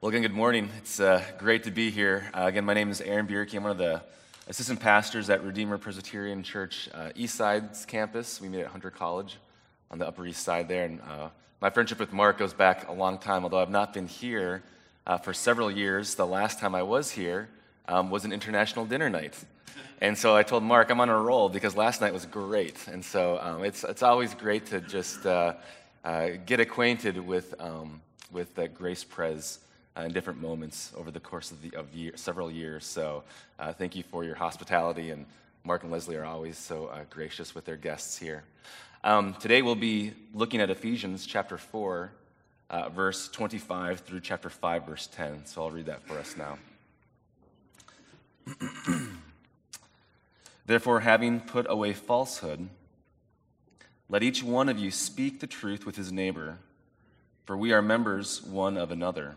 Well, again, good morning. It's uh, great to be here. Uh, again, my name is Aaron Bierke. I'm one of the assistant pastors at Redeemer Presbyterian Church uh, East Side's campus. We meet at Hunter College on the Upper East Side there. And uh, my friendship with Mark goes back a long time, although I've not been here uh, for several years. The last time I was here um, was an international dinner night. And so I told Mark, I'm on a roll because last night was great. And so um, it's, it's always great to just uh, get acquainted with, um, with Grace Pres uh, in different moments over the course of, the, of year, several years. So uh, thank you for your hospitality, and Mark and Leslie are always so uh, gracious with their guests here. Um, today we'll be looking at Ephesians chapter 4, uh, verse 25 through chapter 5, verse 10. So I'll read that for us now. Therefore, having put away falsehood, let each one of you speak the truth with his neighbor, for we are members one of another.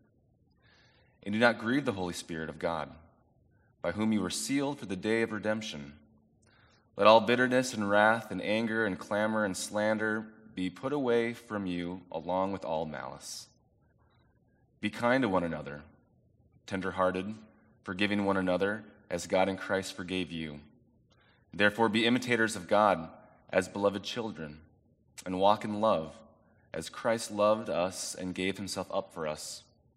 And do not grieve the Holy Spirit of God, by whom you were sealed for the day of redemption. Let all bitterness and wrath and anger and clamor and slander be put away from you, along with all malice. Be kind to one another, tenderhearted, forgiving one another, as God in Christ forgave you. Therefore, be imitators of God as beloved children, and walk in love, as Christ loved us and gave himself up for us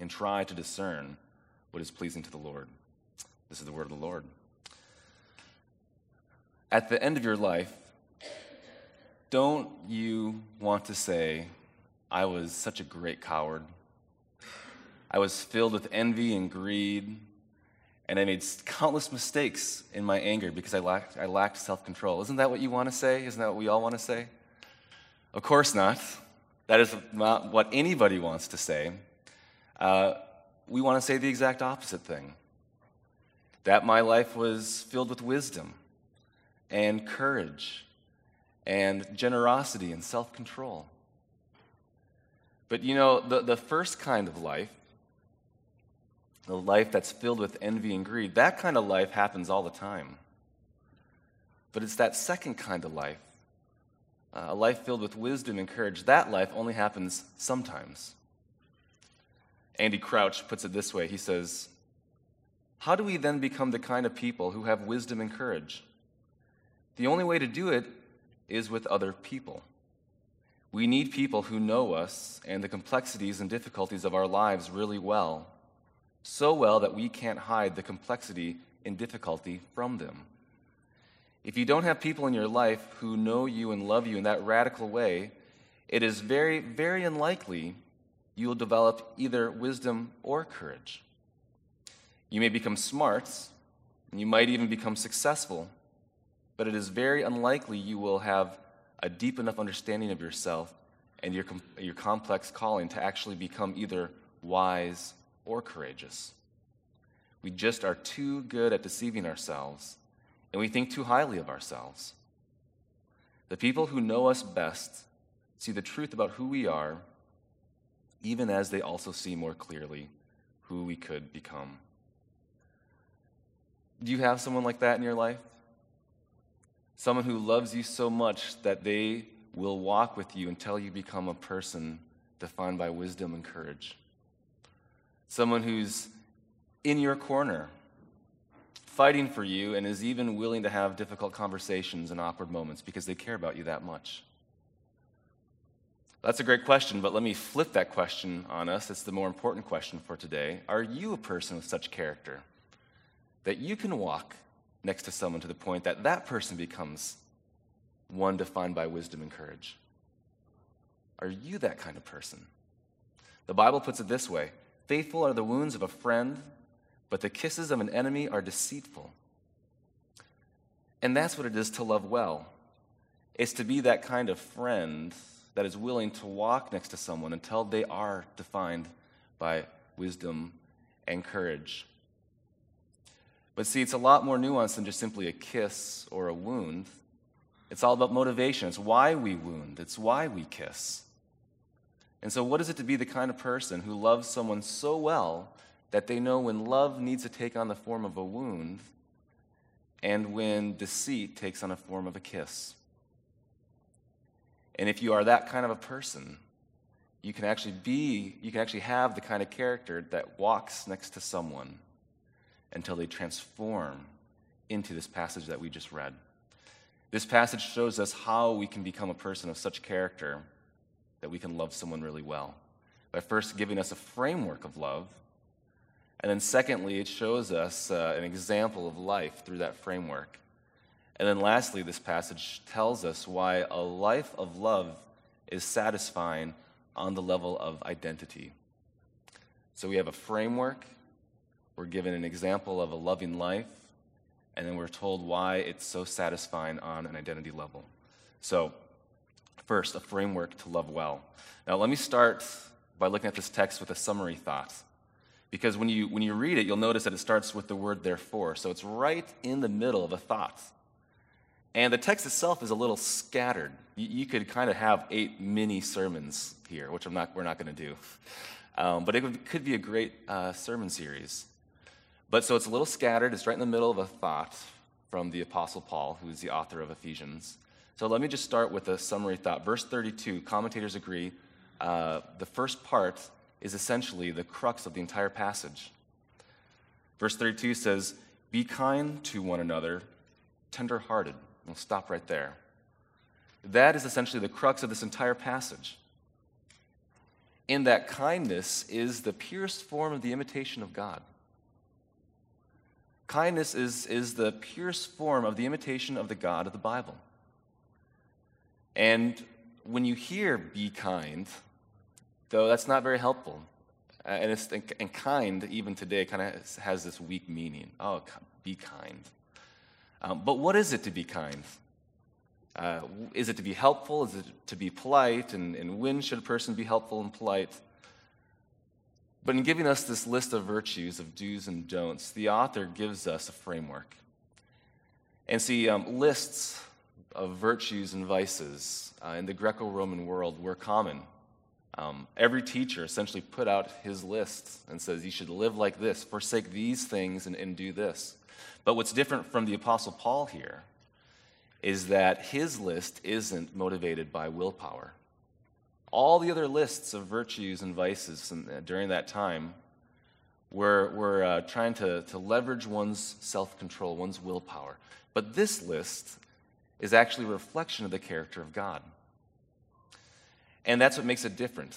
and try to discern what is pleasing to the Lord. This is the word of the Lord. At the end of your life, don't you want to say, I was such a great coward? I was filled with envy and greed, and I made countless mistakes in my anger because I lacked, I lacked self control. Isn't that what you want to say? Isn't that what we all want to say? Of course not. That is not what anybody wants to say. Uh, we want to say the exact opposite thing that my life was filled with wisdom and courage and generosity and self control. But you know, the, the first kind of life, the life that's filled with envy and greed, that kind of life happens all the time. But it's that second kind of life, uh, a life filled with wisdom and courage, that life only happens sometimes. Andy Crouch puts it this way he says, How do we then become the kind of people who have wisdom and courage? The only way to do it is with other people. We need people who know us and the complexities and difficulties of our lives really well, so well that we can't hide the complexity and difficulty from them. If you don't have people in your life who know you and love you in that radical way, it is very, very unlikely you will develop either wisdom or courage. You may become smart, and you might even become successful, but it is very unlikely you will have a deep enough understanding of yourself and your, your complex calling to actually become either wise or courageous. We just are too good at deceiving ourselves, and we think too highly of ourselves. The people who know us best see the truth about who we are even as they also see more clearly who we could become. Do you have someone like that in your life? Someone who loves you so much that they will walk with you until you become a person defined by wisdom and courage. Someone who's in your corner, fighting for you, and is even willing to have difficult conversations and awkward moments because they care about you that much. That's a great question, but let me flip that question on us. It's the more important question for today. Are you a person with such character that you can walk next to someone to the point that that person becomes one defined by wisdom and courage? Are you that kind of person? The Bible puts it this way Faithful are the wounds of a friend, but the kisses of an enemy are deceitful. And that's what it is to love well. It's to be that kind of friend that is willing to walk next to someone until they are defined by wisdom and courage. But see, it's a lot more nuanced than just simply a kiss or a wound. It's all about motivation. It's why we wound, it's why we kiss. And so, what is it to be the kind of person who loves someone so well that they know when love needs to take on the form of a wound and when deceit takes on a form of a kiss? And if you are that kind of a person, you can actually be, you can actually have the kind of character that walks next to someone until they transform into this passage that we just read. This passage shows us how we can become a person of such character that we can love someone really well. By first giving us a framework of love, and then secondly, it shows us uh, an example of life through that framework. And then lastly, this passage tells us why a life of love is satisfying on the level of identity. So we have a framework, we're given an example of a loving life, and then we're told why it's so satisfying on an identity level. So, first, a framework to love well. Now, let me start by looking at this text with a summary thought. Because when you, when you read it, you'll notice that it starts with the word therefore. So it's right in the middle of a thought. And the text itself is a little scattered. You, you could kind of have eight mini sermons here, which I'm not, we're not going to do. Um, but it could be a great uh, sermon series. But so it's a little scattered. It's right in the middle of a thought from the Apostle Paul, who's the author of Ephesians. So let me just start with a summary thought. Verse 32, commentators agree uh, the first part is essentially the crux of the entire passage. Verse 32 says, Be kind to one another, tenderhearted We'll stop right there. That is essentially the crux of this entire passage. In that kindness is the purest form of the imitation of God. Kindness is, is the purest form of the imitation of the God of the Bible. And when you hear be kind, though that's not very helpful, and, and kind, even today, kind of has this weak meaning. Oh, be kind. Um, but what is it to be kind? Uh, is it to be helpful? Is it to be polite? And, and when should a person be helpful and polite? But in giving us this list of virtues, of do's and don'ts, the author gives us a framework. And see, um, lists of virtues and vices uh, in the Greco Roman world were common. Um, every teacher essentially put out his list and says, You should live like this, forsake these things, and, and do this. But what's different from the Apostle Paul here is that his list isn't motivated by willpower. All the other lists of virtues and vices uh, during that time were, were uh, trying to, to leverage one's self control, one's willpower. But this list is actually a reflection of the character of God. And that's what makes it different.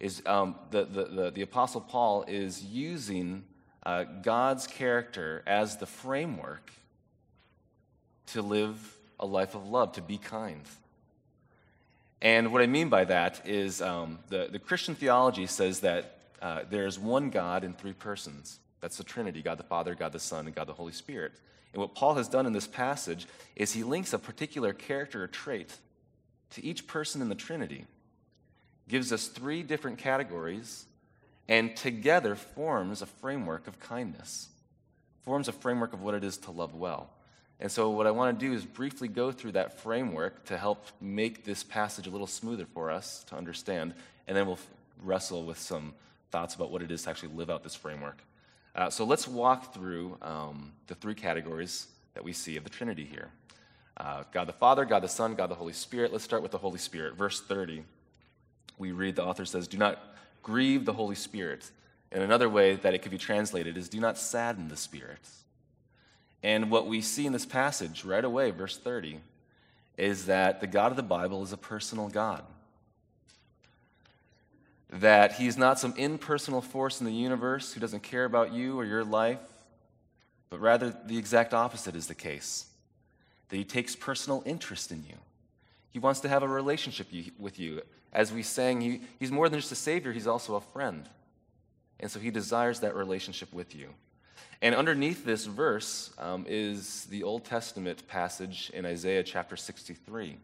Is um, the, the, the, the Apostle Paul is using uh, God's character as the framework to live a life of love, to be kind. And what I mean by that is um, the, the Christian theology says that uh, there's one God in three persons. That's the Trinity God the Father, God the Son, and God the Holy Spirit. And what Paul has done in this passage is he links a particular character or trait to each person in the Trinity, gives us three different categories and together forms a framework of kindness, forms a framework of what it is to love well. And so, what I want to do is briefly go through that framework to help make this passage a little smoother for us to understand, and then we'll wrestle with some thoughts about what it is to actually live out this framework. Uh, so let's walk through um, the three categories that we see of the Trinity here uh, God the Father, God the Son, God the Holy Spirit. Let's start with the Holy Spirit. Verse 30, we read the author says, Do not grieve the Holy Spirit. And another way that it could be translated is, Do not sadden the Spirit. And what we see in this passage right away, verse 30, is that the God of the Bible is a personal God. That he's not some impersonal force in the universe who doesn't care about you or your life, but rather the exact opposite is the case. That he takes personal interest in you. He wants to have a relationship with you. As we sang, he, he's more than just a Savior, he's also a friend. And so he desires that relationship with you. And underneath this verse um, is the Old Testament passage in Isaiah chapter 63.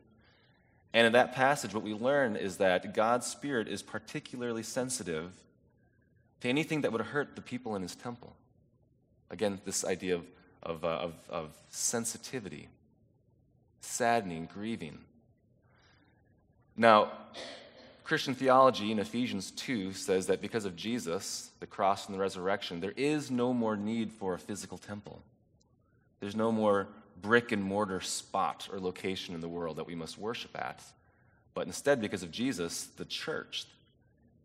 And in that passage, what we learn is that God's Spirit is particularly sensitive to anything that would hurt the people in his temple. Again, this idea of, of, uh, of, of sensitivity, saddening, grieving. Now, Christian theology in Ephesians 2 says that because of Jesus, the cross, and the resurrection, there is no more need for a physical temple. There's no more brick and mortar spot or location in the world that we must worship at. But instead, because of Jesus, the church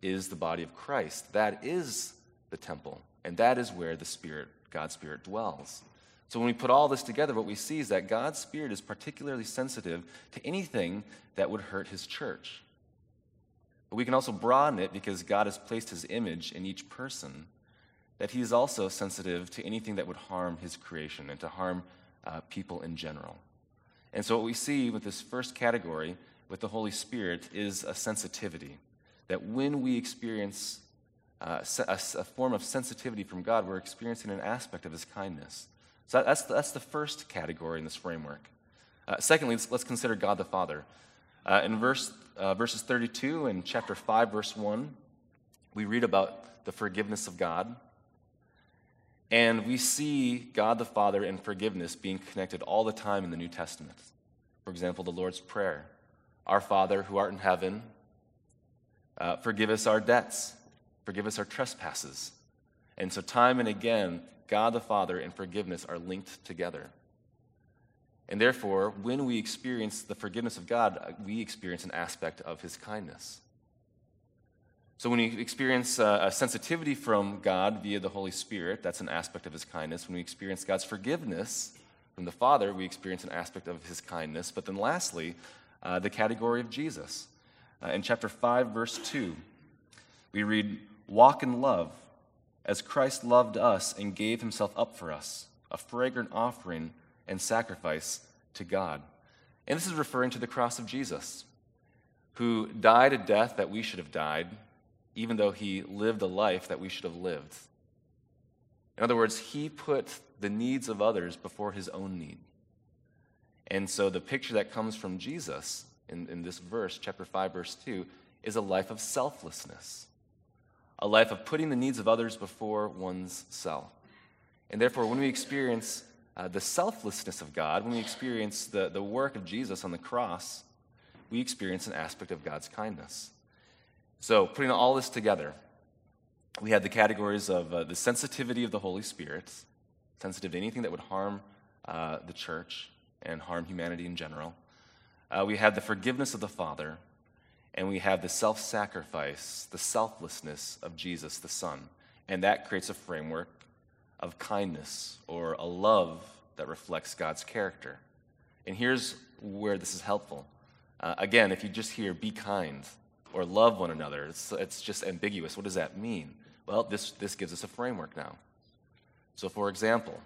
is the body of Christ. That is the temple, and that is where the Spirit, God's Spirit, dwells. So when we put all this together, what we see is that God's Spirit is particularly sensitive to anything that would hurt his church. But we can also broaden it because God has placed his image in each person, that he is also sensitive to anything that would harm his creation and to harm uh, people in general. And so, what we see with this first category, with the Holy Spirit, is a sensitivity. That when we experience uh, a, a, form of sensitivity from God, we're experiencing an aspect of His kindness. So, that's, that's the first category in this framework. Uh, secondly, let's, let's, consider God the Father. Uh, in verse, uh, verses 32 and chapter 5, verse 1, we read about the forgiveness of God. And we see God the Father and forgiveness being connected all the time in the New Testament. For example, the Lord's Prayer Our Father who art in heaven, uh, forgive us our debts, forgive us our trespasses. And so, time and again, God the Father and forgiveness are linked together. And therefore, when we experience the forgiveness of God, we experience an aspect of his kindness. So, when we experience uh, a sensitivity from God via the Holy Spirit, that's an aspect of His kindness. When we experience God's forgiveness from the Father, we experience an aspect of His kindness. But then, lastly, uh, the category of Jesus. Uh, in chapter 5, verse 2, we read, Walk in love, as Christ loved us and gave Himself up for us, a fragrant offering and sacrifice to God. And this is referring to the cross of Jesus, who died a death that we should have died even though he lived a life that we should have lived. In other words, he put the needs of others before his own need. And so the picture that comes from Jesus in, in this verse, chapter 5, verse 2, is a life of selflessness, a life of putting the needs of others before one's self. And therefore, when we experience uh, the selflessness of God, when we experience the, the work of Jesus on the cross, we experience an aspect of God's kindness. So, putting all this together, we had the categories of uh, the sensitivity of the Holy Spirit, sensitive to anything that would harm uh, the church and harm humanity in general. Uh, we had the forgiveness of the Father, and we have the self sacrifice, the selflessness of Jesus, the Son. And that creates a framework of kindness or a love that reflects God's character. And here's where this is helpful. Uh, again, if you just hear, be kind, or love one another. It's, it's just ambiguous. What does that mean? Well, this, this gives us a framework now. So, for example,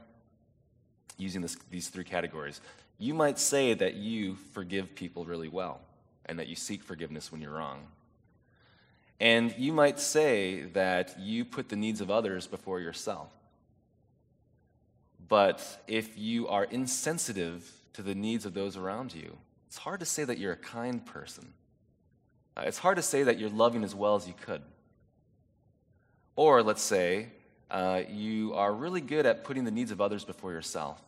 using this, these three categories, you might say that you forgive people really well and that you seek forgiveness when you're wrong. And you might say that you put the needs of others before yourself. But if you are insensitive to the needs of those around you, it's hard to say that you're a kind person. Uh, it's hard to say that you're loving as well as you could. Or let's say uh, you are really good at putting the needs of others before yourself.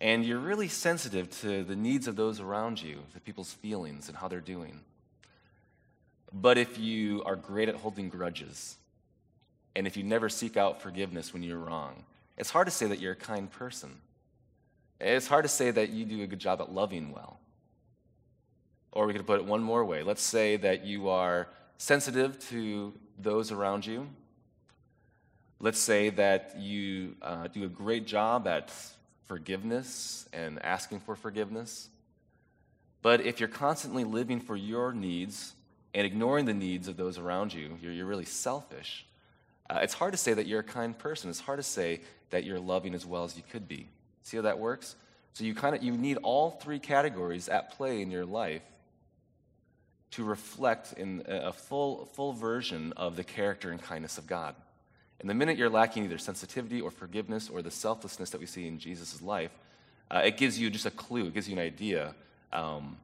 And you're really sensitive to the needs of those around you, the people's feelings and how they're doing. But if you are great at holding grudges, and if you never seek out forgiveness when you're wrong, it's hard to say that you're a kind person. It's hard to say that you do a good job at loving well. Or we could put it one more way. Let's say that you are sensitive to those around you. Let's say that you uh, do a great job at forgiveness and asking for forgiveness. But if you're constantly living for your needs and ignoring the needs of those around you, you're, you're really selfish. Uh, it's hard to say that you're a kind person. It's hard to say that you're loving as well as you could be. See how that works? So you kind of you need all three categories at play in your life to reflect in a full full version of the character and kindness of God. And the minute you're lacking either sensitivity or forgiveness or the selflessness that we see in Jesus' life, uh, it gives you just a clue. It gives you an idea um,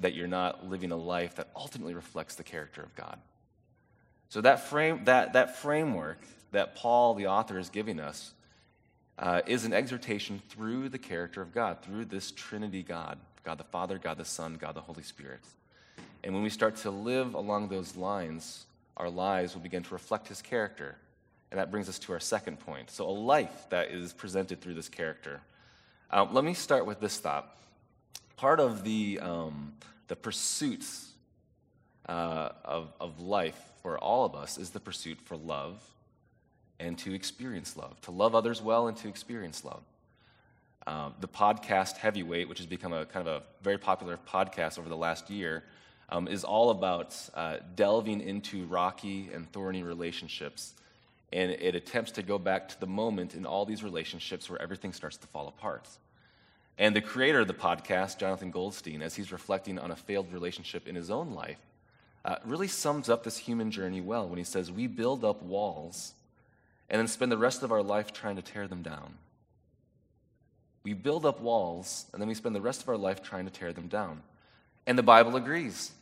that you're not living a life that ultimately reflects the character of God. So that frame that that framework that Paul, the author, is giving us uh, is an exhortation through the character of God, through this Trinity God God the Father, God the Son, God the Holy Spirit. And when we start to live along those lines, our lives will begin to reflect his character. And that brings us to our second point. So, a life that is presented through this character. Um, let me start with this thought. Part of the, um, the pursuits uh, of, of life for all of us is the pursuit for love and to experience love, to love others well and to experience love. Uh, the podcast Heavyweight, which has become a kind of a very popular podcast over the last year, um, is all about uh, delving into rocky and thorny relationships. And it attempts to go back to the moment in all these relationships where everything starts to fall apart. And the creator of the podcast, Jonathan Goldstein, as he's reflecting on a failed relationship in his own life, uh, really sums up this human journey well when he says, We build up walls and then spend the rest of our life trying to tear them down. We build up walls, and then we spend the rest of our life trying to tear them down. And the Bible agrees.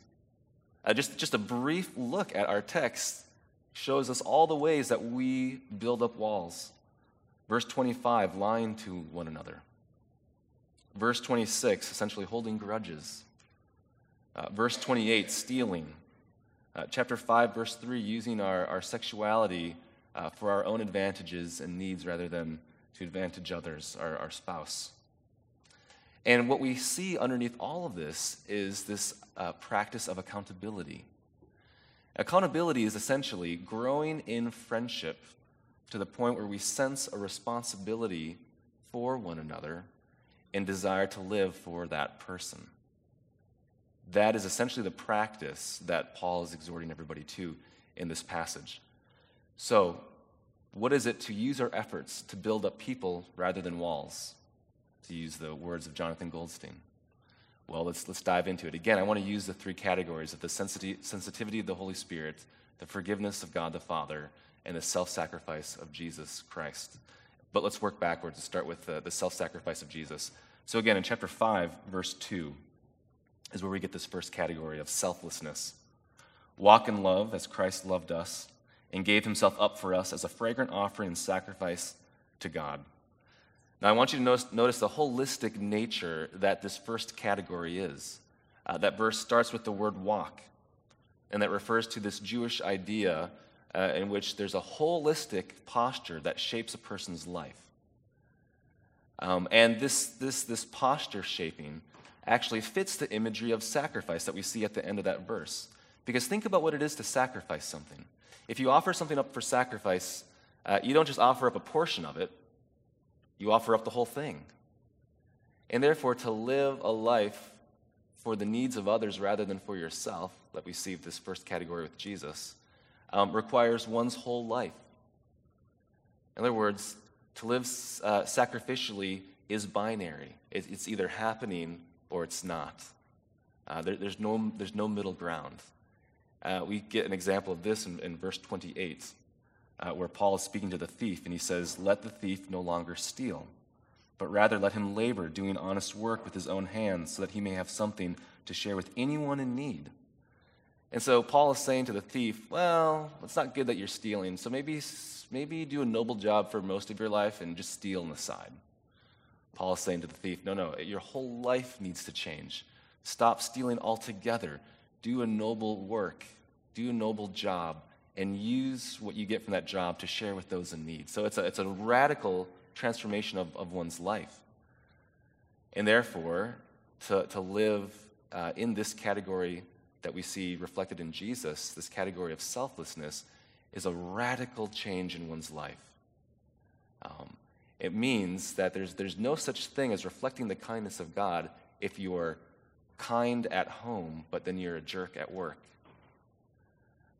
Uh, just, just a brief look at our text shows us all the ways that we build up walls. Verse 25, lying to one another. Verse 26, essentially holding grudges. Uh, verse 28, stealing. Uh, chapter 5, verse 3, using our, our sexuality uh, for our own advantages and needs rather than to advantage others, our, our spouse. And what we see underneath all of this is this uh, practice of accountability. Accountability is essentially growing in friendship to the point where we sense a responsibility for one another and desire to live for that person. That is essentially the practice that Paul is exhorting everybody to in this passage. So, what is it to use our efforts to build up people rather than walls? To use the words of Jonathan Goldstein. Well, let's, let's dive into it. Again, I want to use the three categories of the sensitivity of the Holy Spirit, the forgiveness of God the Father, and the self sacrifice of Jesus Christ. But let's work backwards and start with the, the self sacrifice of Jesus. So, again, in chapter 5, verse 2, is where we get this first category of selflessness. Walk in love as Christ loved us and gave himself up for us as a fragrant offering and sacrifice to God. Now, I want you to notice, notice the holistic nature that this first category is. Uh, that verse starts with the word walk, and that refers to this Jewish idea uh, in which there's a holistic posture that shapes a person's life. Um, and this, this, this posture shaping actually fits the imagery of sacrifice that we see at the end of that verse. Because think about what it is to sacrifice something. If you offer something up for sacrifice, uh, you don't just offer up a portion of it, you offer up the whole thing. And therefore, to live a life for the needs of others rather than for yourself, that we see this first category with Jesus, um, requires one's whole life. In other words, to live uh, sacrificially is binary. It, it's either happening or it's not. Uh, there, there's, no, there's no middle ground. Uh, we get an example of this in, in verse 28, uh, where Paul is speaking to the thief, and he says, Let the thief no longer steal, but rather let him labor, doing honest work with his own hands, so that he may have something to share with anyone in need. And so Paul is saying to the thief, Well, it's not good that you're stealing, so maybe, maybe do a noble job for most of your life and just steal on the side. Paul is saying to the thief, No, no, your whole life needs to change. Stop stealing altogether do a noble work, do a noble job, and use what you get from that job to share with those in need. So it's a, it's a radical transformation of, of one's life. And therefore, to, to live uh, in this category that we see reflected in Jesus, this category of selflessness, is a radical change in one's life. Um, it means that there's, there's no such thing as reflecting the kindness of God if you are kind at home, but then you're a jerk at work.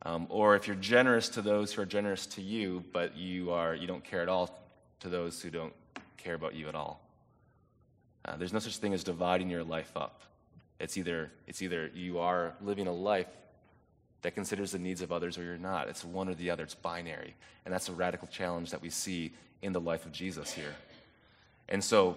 Um, or if you're generous to those who are generous to you, but you, are, you don't care at all to those who don't care about you at all. Uh, there's no such thing as dividing your life up. It's either, it's either you are living a life that considers the needs of others or you're not. It's one or the other, it's binary. And that's a radical challenge that we see in the life of Jesus here. And so,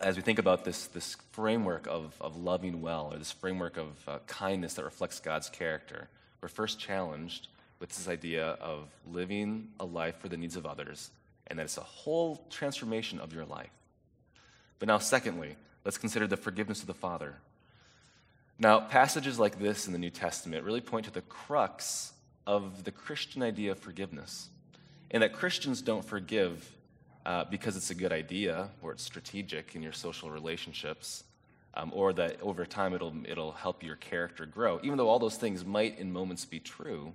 as we think about this, this framework of, of loving well, or this framework of uh, kindness that reflects God's character, we're first challenged with this idea of living a life for the needs of others, and that it's a whole transformation of your life. But now, secondly, let's consider the forgiveness of the Father. Now, passages like this in the New Testament really point to the crux of the Christian idea of forgiveness, and that Christians don't forgive uh, because it's a good idea or it's strategic in your social relationships, um, or that over time it'll, it'll help your character grow, even though all those things might in moments be true.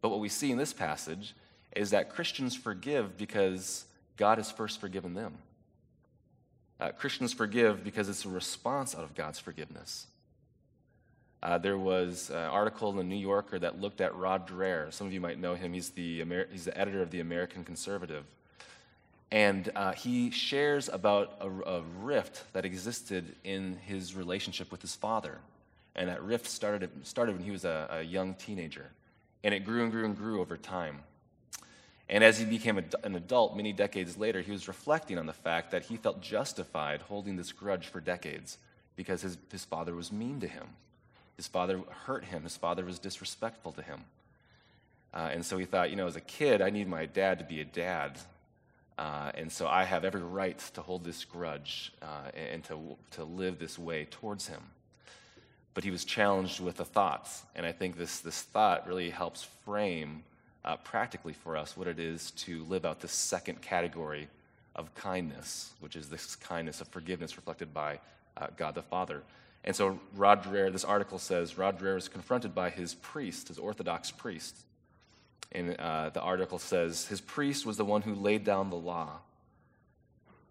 But what we see in this passage is that Christians forgive because God has first forgiven them. Uh, Christians forgive because it's a response out of God's forgiveness. Uh, there was an article in the New Yorker that looked at Rod Dreher. Some of you might know him. He's the, Amer- he's the editor of the American Conservative. And uh, he shares about a, a, rift that existed in his relationship with his father. And that rift started, started when he was a, a young teenager. And it grew and grew and grew over time. And as he became a, an adult many decades later, he was reflecting on the fact that he felt justified holding this grudge for decades because his, his father was mean to him. His father hurt him. His father was disrespectful to him. Uh, and so he thought, you know, as a kid, I need my dad to be a dad. Uh, and so I have every right to hold this grudge uh, and to, to live this way towards him. But he was challenged with a thought. And I think this, this thought really helps frame uh, practically for us what it is to live out this second category of kindness, which is this kindness of forgiveness reflected by uh, God the Father. And so Rod Dreher, this article says, Rod Dreher is confronted by his priest, his Orthodox priest. And uh, the article says, his priest was the one who laid down the law.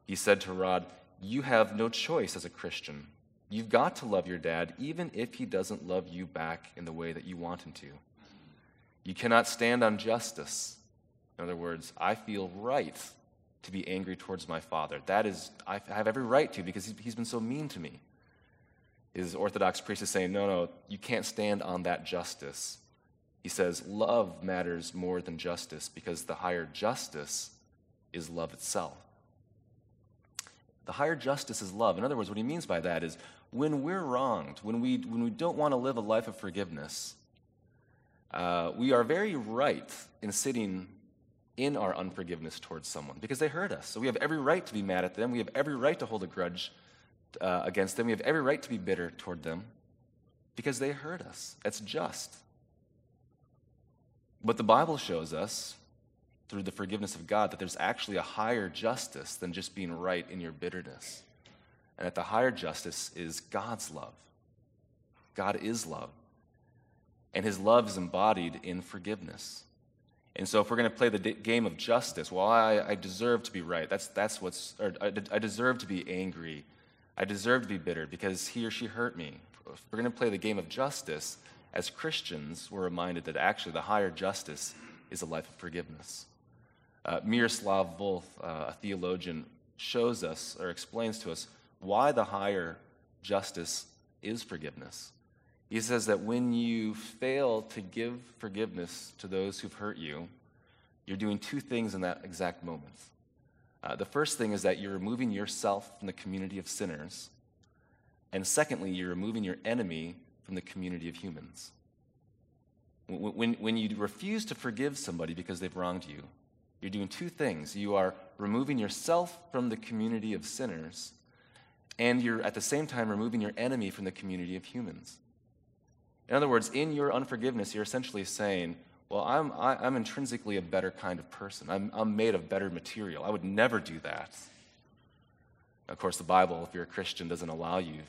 He said to Rod, You have no choice as a Christian. You've got to love your dad, even if he doesn't love you back in the way that you want him to. You cannot stand on justice. In other words, I feel right to be angry towards my father. That is, I have every right to because he's been so mean to me his Orthodox priest is saying, no, no, you can't stand on that justice. He says, love matters more than justice because the higher justice is love itself. The higher justice is love. In other words, what he means by that is when we're wronged, when we, when we don't want to live a life of forgiveness, uh, we are very right in sitting in our unforgiveness towards someone because they hurt us. So we have every right to be mad at them. We have every right to hold a grudge uh, against them. We have every right to be bitter toward them because they hurt us. It's just. But the Bible shows us, through the forgiveness of God, that there's actually a higher justice than just being right in your bitterness. And that the higher justice is God's love. God is love. And his love is embodied in forgiveness. And so, if we're going to play the game of justice, well, I, I deserve to be right. That's, that's what's, or I, I deserve to be angry I deserve to be bitter because he or she hurt me. If we're going to play the game of justice, as Christians, we're reminded that actually the higher justice is a life of forgiveness. Uh, Miroslav Volf, uh, a theologian, shows us or explains to us why the higher justice is forgiveness. He says that when you fail to give forgiveness to those who've hurt you, you're doing two things in that exact moment. Uh, the first thing is that you're removing yourself from the community of sinners. And secondly, you're removing your enemy from the community of humans. When, when you refuse to forgive somebody because they've wronged you, you're doing two things. You are removing yourself from the community of sinners, and you're at the same time removing your enemy from the community of humans. In other words, in your unforgiveness, you're essentially saying, well, I'm, I, am i am intrinsically a better kind of person. I'm, I'm made of better material. I would never do that. Of course, the Bible, if you're a Christian, doesn't allow you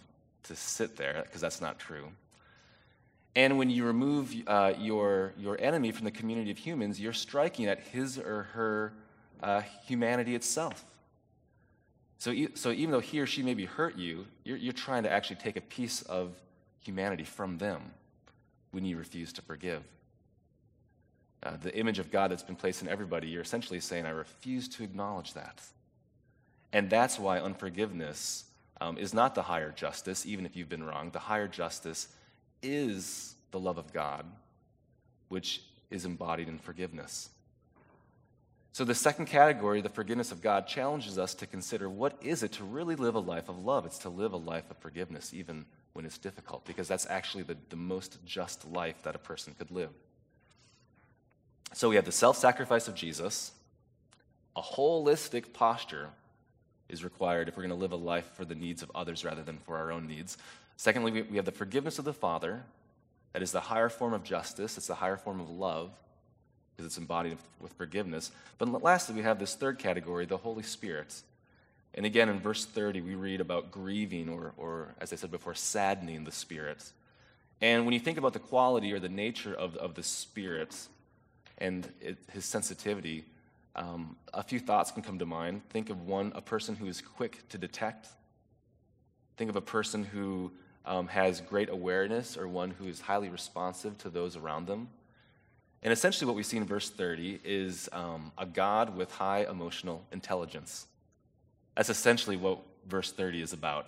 to sit there because that's not true. And when you remove uh, your, your enemy from the community of humans, you're striking at his or her uh, humanity itself. So, so even though he or she maybe hurt you, you're, you're trying to actually take a piece of humanity from them when you refuse to forgive. Uh, the image of God that's been placed in everybody, you're essentially saying, I refuse to acknowledge that. And that's why unforgiveness um, is not the higher justice, even if you've been wrong. The higher justice is the love of God, which is embodied in forgiveness. So, the second category, the forgiveness of God, challenges us to consider what is it to really live a life of love? It's to live a life of forgiveness, even when it's difficult, because that's actually the, the most just life that a person could live. So, we have the self sacrifice of Jesus, a holistic posture is required if we're going to live a life for the needs of others rather than for our own needs. Secondly, we have the forgiveness of the Father. That is the higher form of justice, it's the higher form of love because it's embodied with forgiveness. But lastly, we have this third category, the Holy Spirit. And again, in verse 30, we read about grieving, or, or as I said before, saddening the Spirit. And when you think about the quality or the nature of, of the Spirit and it, his sensitivity, um, a few thoughts can come to mind. Think of one, a person who is quick to detect. Think of a person who um, has great awareness or one who is highly responsive to those around them. And essentially, what we see in verse 30 is um, a God with high emotional intelligence. That's essentially what verse 30 is about.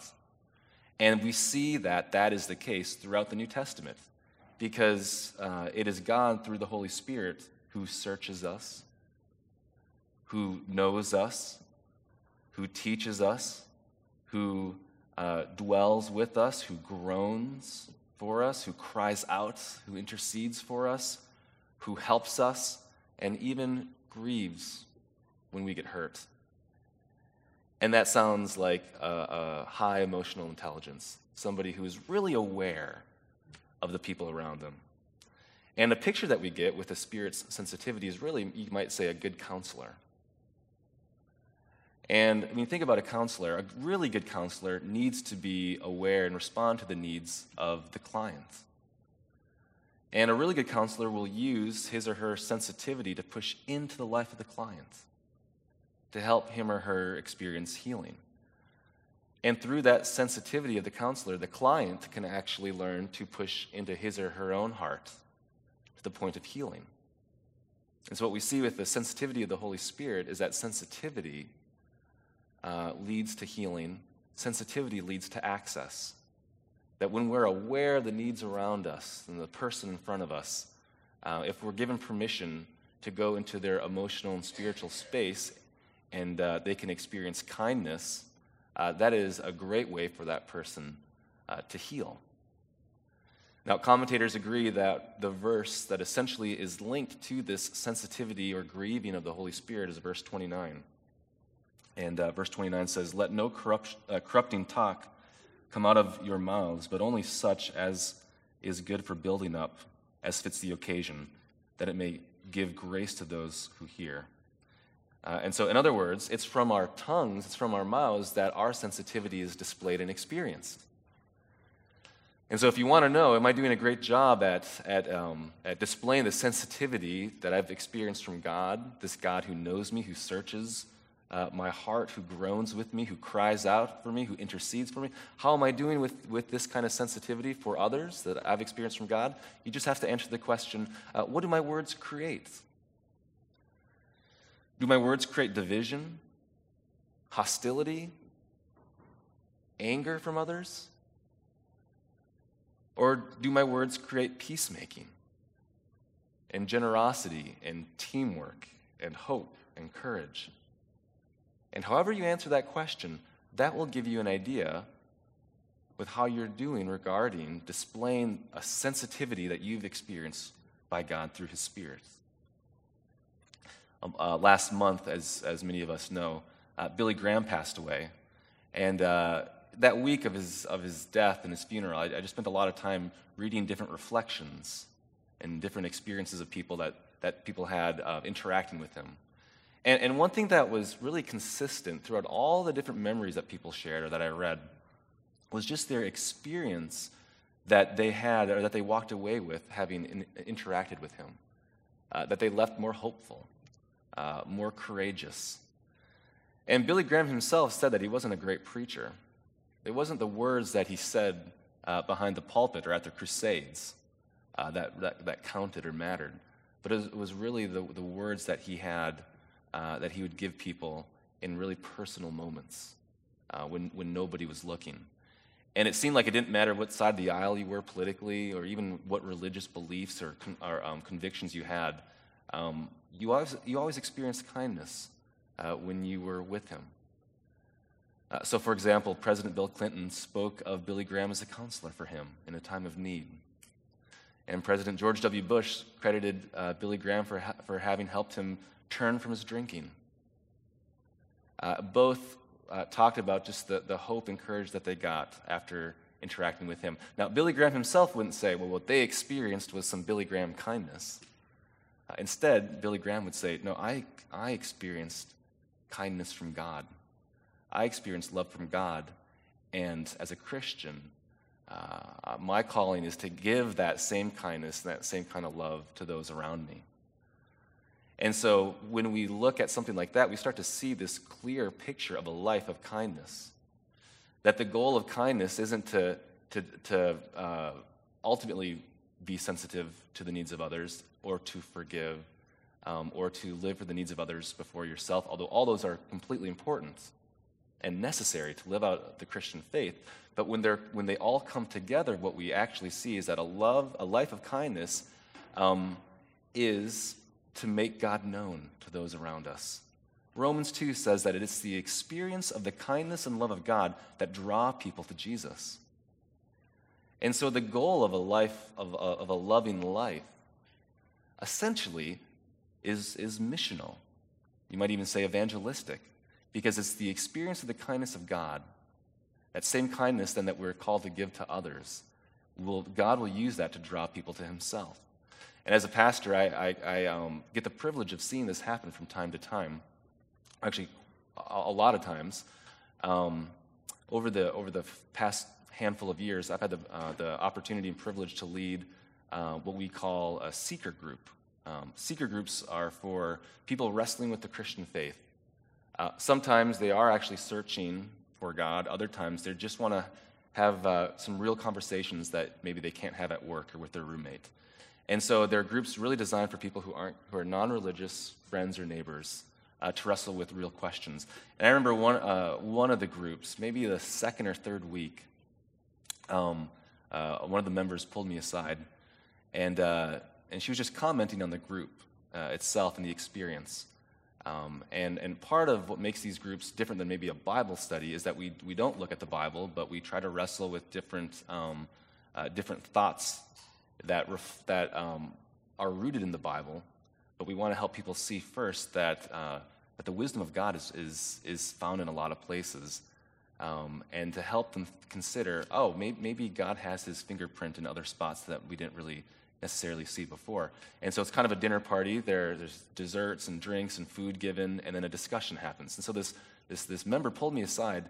And we see that that is the case throughout the New Testament because uh, it is God through the Holy Spirit who searches us, who knows us, who teaches us, who uh, dwells with us, who groans for us, who cries out, who intercedes for us, who helps us, and even grieves when we get hurt. And that sounds like a, a high emotional intelligence, somebody who is really aware of the people around them. And the picture that we get with the Spirit's sensitivity is really, you might say, a good counselor. And I mean, think about a counselor. A really good counselor needs to be aware and respond to the needs of the client. And a really good counselor will use his or her sensitivity to push into the life of the client to help him or her experience healing. And through that sensitivity of the counselor, the client can actually learn to push into his or her own heart to the point of healing. And so, what we see with the sensitivity of the Holy Spirit is that sensitivity uh, leads to healing, sensitivity leads to access. That when we're aware of the needs around us and the person in front of us, uh, if we're given permission to go into their emotional and spiritual space and uh, they can experience kindness, uh, that is a great way for that person uh, to heal. Now, commentators agree that the verse that essentially is linked to this sensitivity or grieving of the Holy Spirit is verse 29. And uh, verse 29 says, Let no corrupt, uh, corrupting talk come out of your mouths, but only such as is good for building up, as fits the occasion, that it may give grace to those who hear. Uh, and so, in other words, it's from our tongues, it's from our mouths that our sensitivity is displayed and experienced. And so, if you want to know, am I doing a great job at, at, um, at displaying the sensitivity that I've experienced from God, this God who knows me, who searches uh, my heart, who groans with me, who cries out for me, who intercedes for me? How am I doing with, with this kind of sensitivity for others that I've experienced from God? You just have to answer the question uh, what do my words create? Do my words create division, hostility, anger from others? Or do my words create peacemaking and generosity and teamwork and hope and courage? And however you answer that question, that will give you an idea with how you're doing regarding displaying a sensitivity that you've experienced by God through His Spirit. Um, uh, last month, as, as many of us know, uh, Billy Graham passed away. And uh, that week of his, of his death and his funeral, I, I, just spent a lot of time reading different reflections and different experiences of people that, that people had uh, interacting with him. And, and one thing that was really consistent throughout all the different memories that people shared or that I read was just their experience that they had or that they walked away with having in, interacted with him, uh, that they left more hopeful, uh, more courageous. And Billy Graham himself said that he wasn't a great preacher. It wasn't the words that he said uh, behind the pulpit or at the crusades uh, that, that, that, counted or mattered, but it was, it was really the, the words that he had uh, that he would give people in really personal moments uh, when, when nobody was looking. And it seemed like it didn't matter what side of the aisle you were politically or even what religious beliefs or, con- or um, convictions you had. Um, you, always, you always experienced kindness uh, when you were with him. Uh, so, for example, President Bill Clinton spoke of Billy Graham as a counselor for him in a time of need. And President George W. Bush credited uh, Billy Graham for, ha- for having helped him turn from his drinking. Uh, both uh, talked about just the, the hope and courage that they got after interacting with him. Now, Billy Graham himself wouldn't say, well, what they experienced was some Billy Graham kindness. Uh, instead, Billy Graham would say, no, I, I experienced kindness from God. I experienced love from God. And as a Christian, uh, my calling is to give that same kindness, and that same kind of love to those around me. And so when we look at something like that, we start to see this clear picture of a life of kindness. That the goal of kindness isn't to, to, to uh, ultimately be sensitive to the needs of others or to forgive um, or to live for the needs of others before yourself, although all those are completely important and necessary to live out the Christian faith. But when, they're, when they all come together, what we actually see is that a love, a life of kindness, um, is to make God known to those around us. Romans 2 says that it is the experience of the kindness and love of God that draw people to Jesus. And so the goal of a life, of a, of a loving life, essentially is, is missional. You might even say evangelistic, because it's the experience of the kindness of God, that same kindness then that we're called to give to others. Will, God will use that to draw people to himself. And as a pastor, I, I, I um, get the privilege of seeing this happen from time to time. Actually, a, a lot of times. Um, over, the, over the past handful of years, I've had the, uh, the opportunity and privilege to lead uh, what we call a seeker group. Um, seeker groups are for people wrestling with the Christian faith. Uh, sometimes they are actually searching for God, other times they just want to have uh, some real conversations that maybe they can't have at work or with their roommate. And so they're groups really designed for people who, aren't, who are non religious friends or neighbors uh, to wrestle with real questions. And I remember one, uh, one of the groups, maybe the second or third week, um, uh, one of the members pulled me aside, and, uh, and she was just commenting on the group uh, itself and the experience. Um, and, and part of what makes these groups different than maybe a Bible study is that we, we don't look at the Bible, but we try to wrestle with different, um, uh, different thoughts that, ref- that um, are rooted in the Bible, but we want to help people see first that, uh, that the wisdom of God is, is, is found in a lot of places. Um, and to help them consider, oh, maybe, maybe God has his fingerprint in other spots that we didn't really necessarily see before. And so it's kind of a dinner party. There, there's desserts and drinks and food given, and then a discussion happens. And so this, this, this member pulled me aside,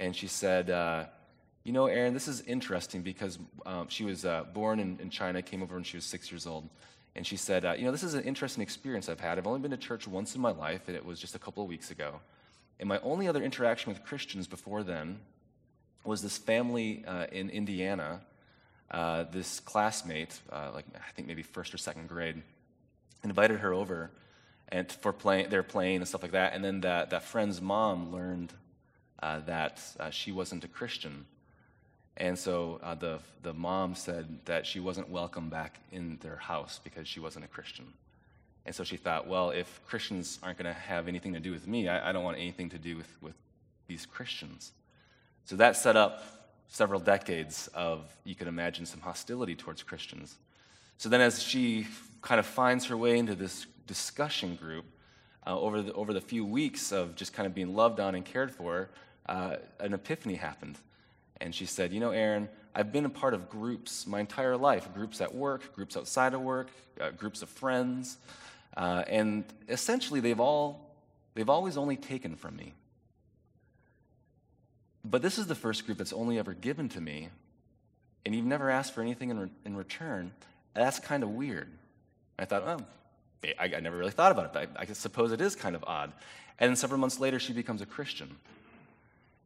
and she said, uh, you know, Aaron, this is interesting because um, she was uh, born in, in, China, came over when she was six years old. And she said, uh, You know, this is an interesting experience I've had. I've only been to church once in my life, and it was just a couple of weeks ago. And my only other interaction with Christians before then was this family uh, in Indiana, uh, this classmate, uh, like I think maybe first or second grade, invited her over and for playing, they're playing and stuff like that. And then that, that friend's mom learned uh, that she wasn't a Christian. And so uh, the, the mom said that she wasn't welcome back in their house because she wasn't a Christian. And so she thought, well, if Christians aren't going to have anything to do with me, I, I, don't want anything to do with, with these Christians. So that set up several decades of, you can imagine, some hostility towards Christians. So then, as she kind of finds her way into this discussion group uh, over, the, over the few weeks of just kind of being loved on and cared for, uh, an epiphany happened. And she said, You know, Aaron, I've been a part of groups my entire life groups at work, groups outside of work, uh, groups of friends. Uh, and essentially, they've, all, they've always only taken from me. But this is the first group that's only ever given to me, and you've never asked for anything in, re- in return. That's kind of weird. I thought, oh, I, I, never really thought about it, but I, I suppose it is kind of odd. And several months later, she becomes a Christian.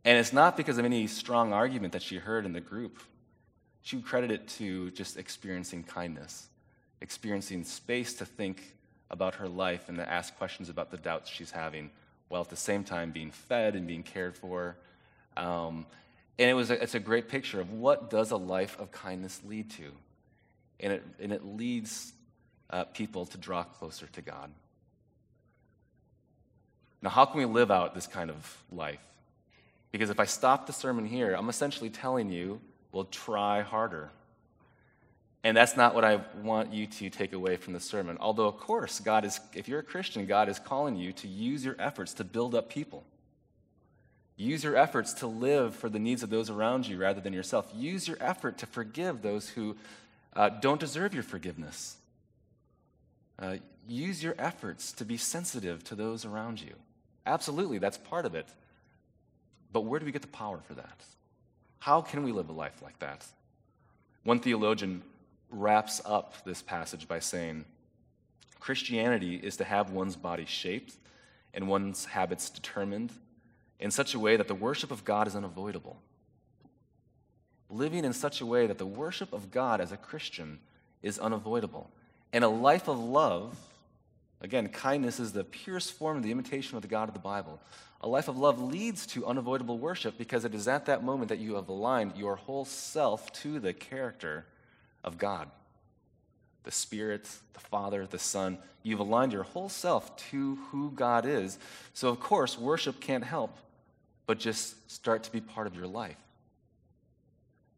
And it's not because of any strong argument that she heard in the group. She would credit it to just experiencing kindness, experiencing space to think about her life and to ask questions about the doubts she's having, while at the same time being fed and being cared for. Um, and it was a, it's a great picture of what does a life of kindness lead to. And it, and it leads uh, people to draw closer to God. Now, how can we live out this kind of life? Because if I stop the sermon here, I'm essentially telling you, well, try harder. And that's not what I want you to take away from the sermon. Although, of course, God is, if you're a Christian, God is calling you to use your efforts to build up people. Use your efforts to live for the needs of those around you rather than yourself. Use your effort to forgive those who uh, don't deserve your forgiveness. Uh, use your efforts to be sensitive to those around you. Absolutely, that's part of it. But where do we get the power for that? How can we live a life like that? One theologian wraps up this passage by saying Christianity is to have one's body shaped and one's habits determined in such a way that the worship of God is unavoidable. Living in such a way that the worship of God as a Christian is unavoidable. And a life of love, again, kindness is the purest form of the imitation of the God of the Bible. A life of love leads to unavoidable worship because it is at that moment that you have aligned your whole self to the character of God the Spirit, the Father, the Son. You've aligned your whole self to who God is. So, of course, worship can't help but just start to be part of your life.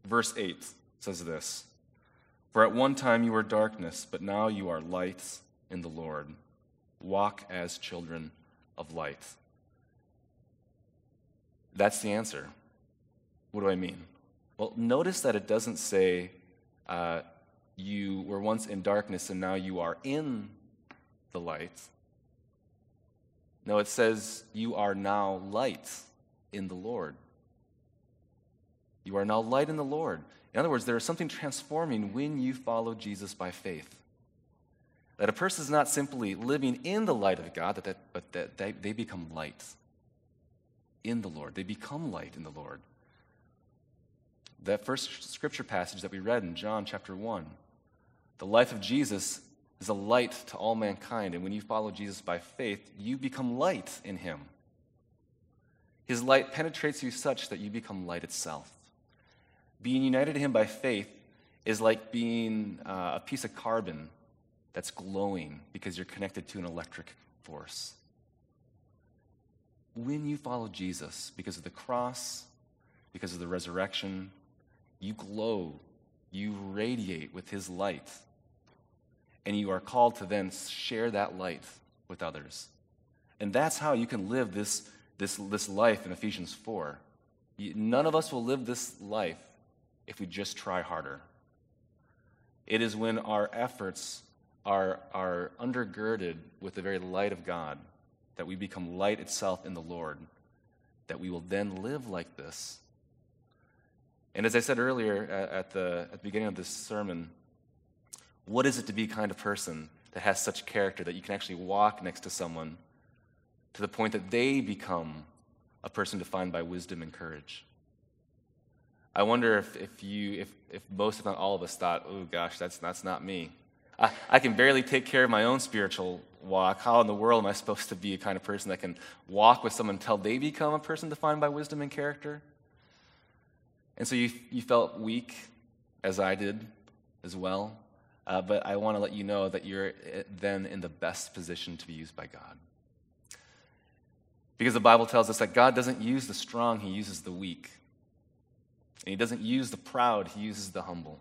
Verse 8 says this For at one time you were darkness, but now you are lights in the Lord. Walk as children of light. That's the answer. What do I mean? Well, notice that it doesn't say uh, you were once in darkness and now you are in the light. No, it says you are now light in the Lord. You are now light in the Lord. In other words, there is something transforming when you follow Jesus by faith. That a person is not simply living in the light of God, but that they, become light in the Lord. They become light in the Lord. That first scripture passage that we read in John chapter 1 the life of Jesus is a light to all mankind. And when you follow Jesus by faith, you become light in him. His light penetrates you such that you become light itself. Being united to him by faith is like being uh, a piece of carbon that's glowing because you're connected to an electric force when you follow Jesus, because of the cross, because of the resurrection, you glow, you radiate with his light. And you are called to then share that light with others. And that's how you can live this, this, this life in Ephesians 4. None of us will live this life if we just try harder. It is when our efforts are, are undergirded with the very light of God that we become light itself in the Lord, that we will then live like this. And as I said earlier at the, at the beginning of this sermon, what is it to be kind of person that has such character that you can actually walk next to someone to the point that they become a person defined by wisdom and courage? I wonder if, if you, if, if most, if not all of us thought, oh gosh, that's, that's not me. I, I can barely take care of my own spiritual walk. How in the world am I supposed to be a kind of person that can walk with someone until they become a person defined by wisdom and character? And so you, you felt weak, as I did as well. Uh, but I want to let you know that you're uh, then in the best position to be used by God. Because the Bible tells us that God doesn't use the strong, He uses the weak. And He doesn't use the proud, He uses the humble.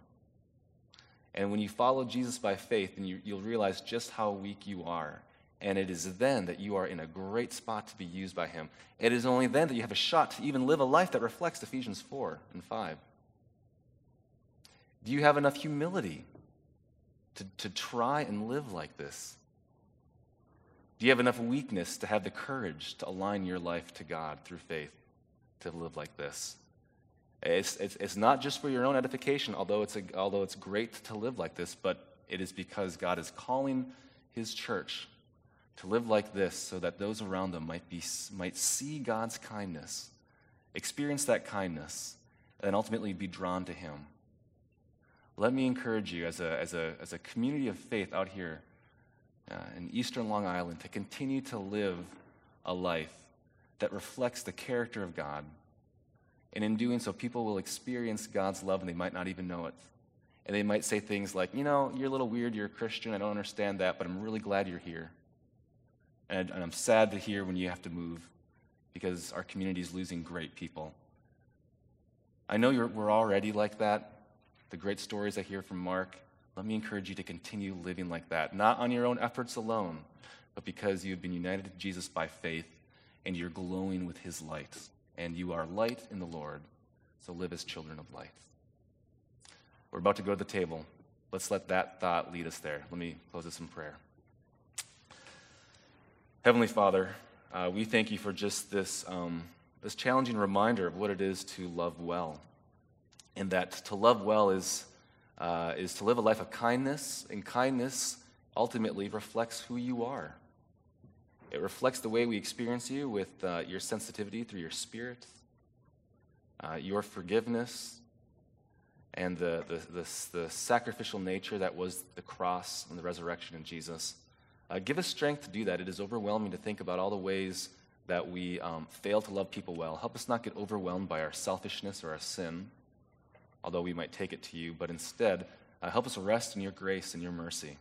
And when you follow Jesus by faith, then you, you'll realize just how weak you are. And it is then that you are in a great spot to be used by Him. It is only then that you have a shot to even live a life that reflects Ephesians 4 and 5. Do you have enough humility to, to try and live like this? Do you have enough weakness to have the courage to align your life to God through faith to live like this? It's, it's, it's not just for your own edification, although it's, a, although it's great to live like this, but it is because God is calling His church to live like this so that those around them might, be, might see God's kindness, experience that kindness, and ultimately be drawn to Him. Let me encourage you as a, as a, as a community of faith out here uh, in eastern Long Island to continue to live a life that reflects the character of God. And in doing so, people will experience God's love and they might not even know it. And they might say things like, you know, you're a little weird, you're a Christian, I don't understand that, but I'm really glad you're here. And, and I'm sad to hear when you have to move because our community is losing great people. I know we're already like that. The great stories I hear from Mark, let me encourage you to continue living like that, not on your own efforts alone, but because you've been united to Jesus by faith and you're glowing with his light. And you are light in the Lord, so live as children of light. We're about to go to the table. Let's let that thought lead us there. Let me close this in prayer. Heavenly Father, uh, we thank you for just this, um, this challenging reminder of what it is to love well. And that to love well is, uh, is to live a life of kindness, and kindness ultimately reflects who you are. It reflects the way we experience you with uh, your sensitivity through your spirit, uh, your forgiveness, and the, the, the, the, sacrificial nature that was the cross and the resurrection in Jesus. Uh, give us strength to do that. It is overwhelming to think about all the ways that we um, fail to love people well. Help us not get overwhelmed by our selfishness or our sin, although we might take it to you, but instead, uh, help us rest in your grace and your mercy,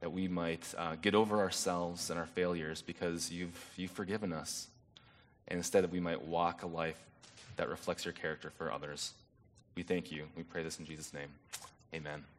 that we might uh, get over ourselves and our failures because you've, you've forgiven us, and instead that we might walk a life that reflects your character for others. We thank you. We pray this in Jesus' name. Amen.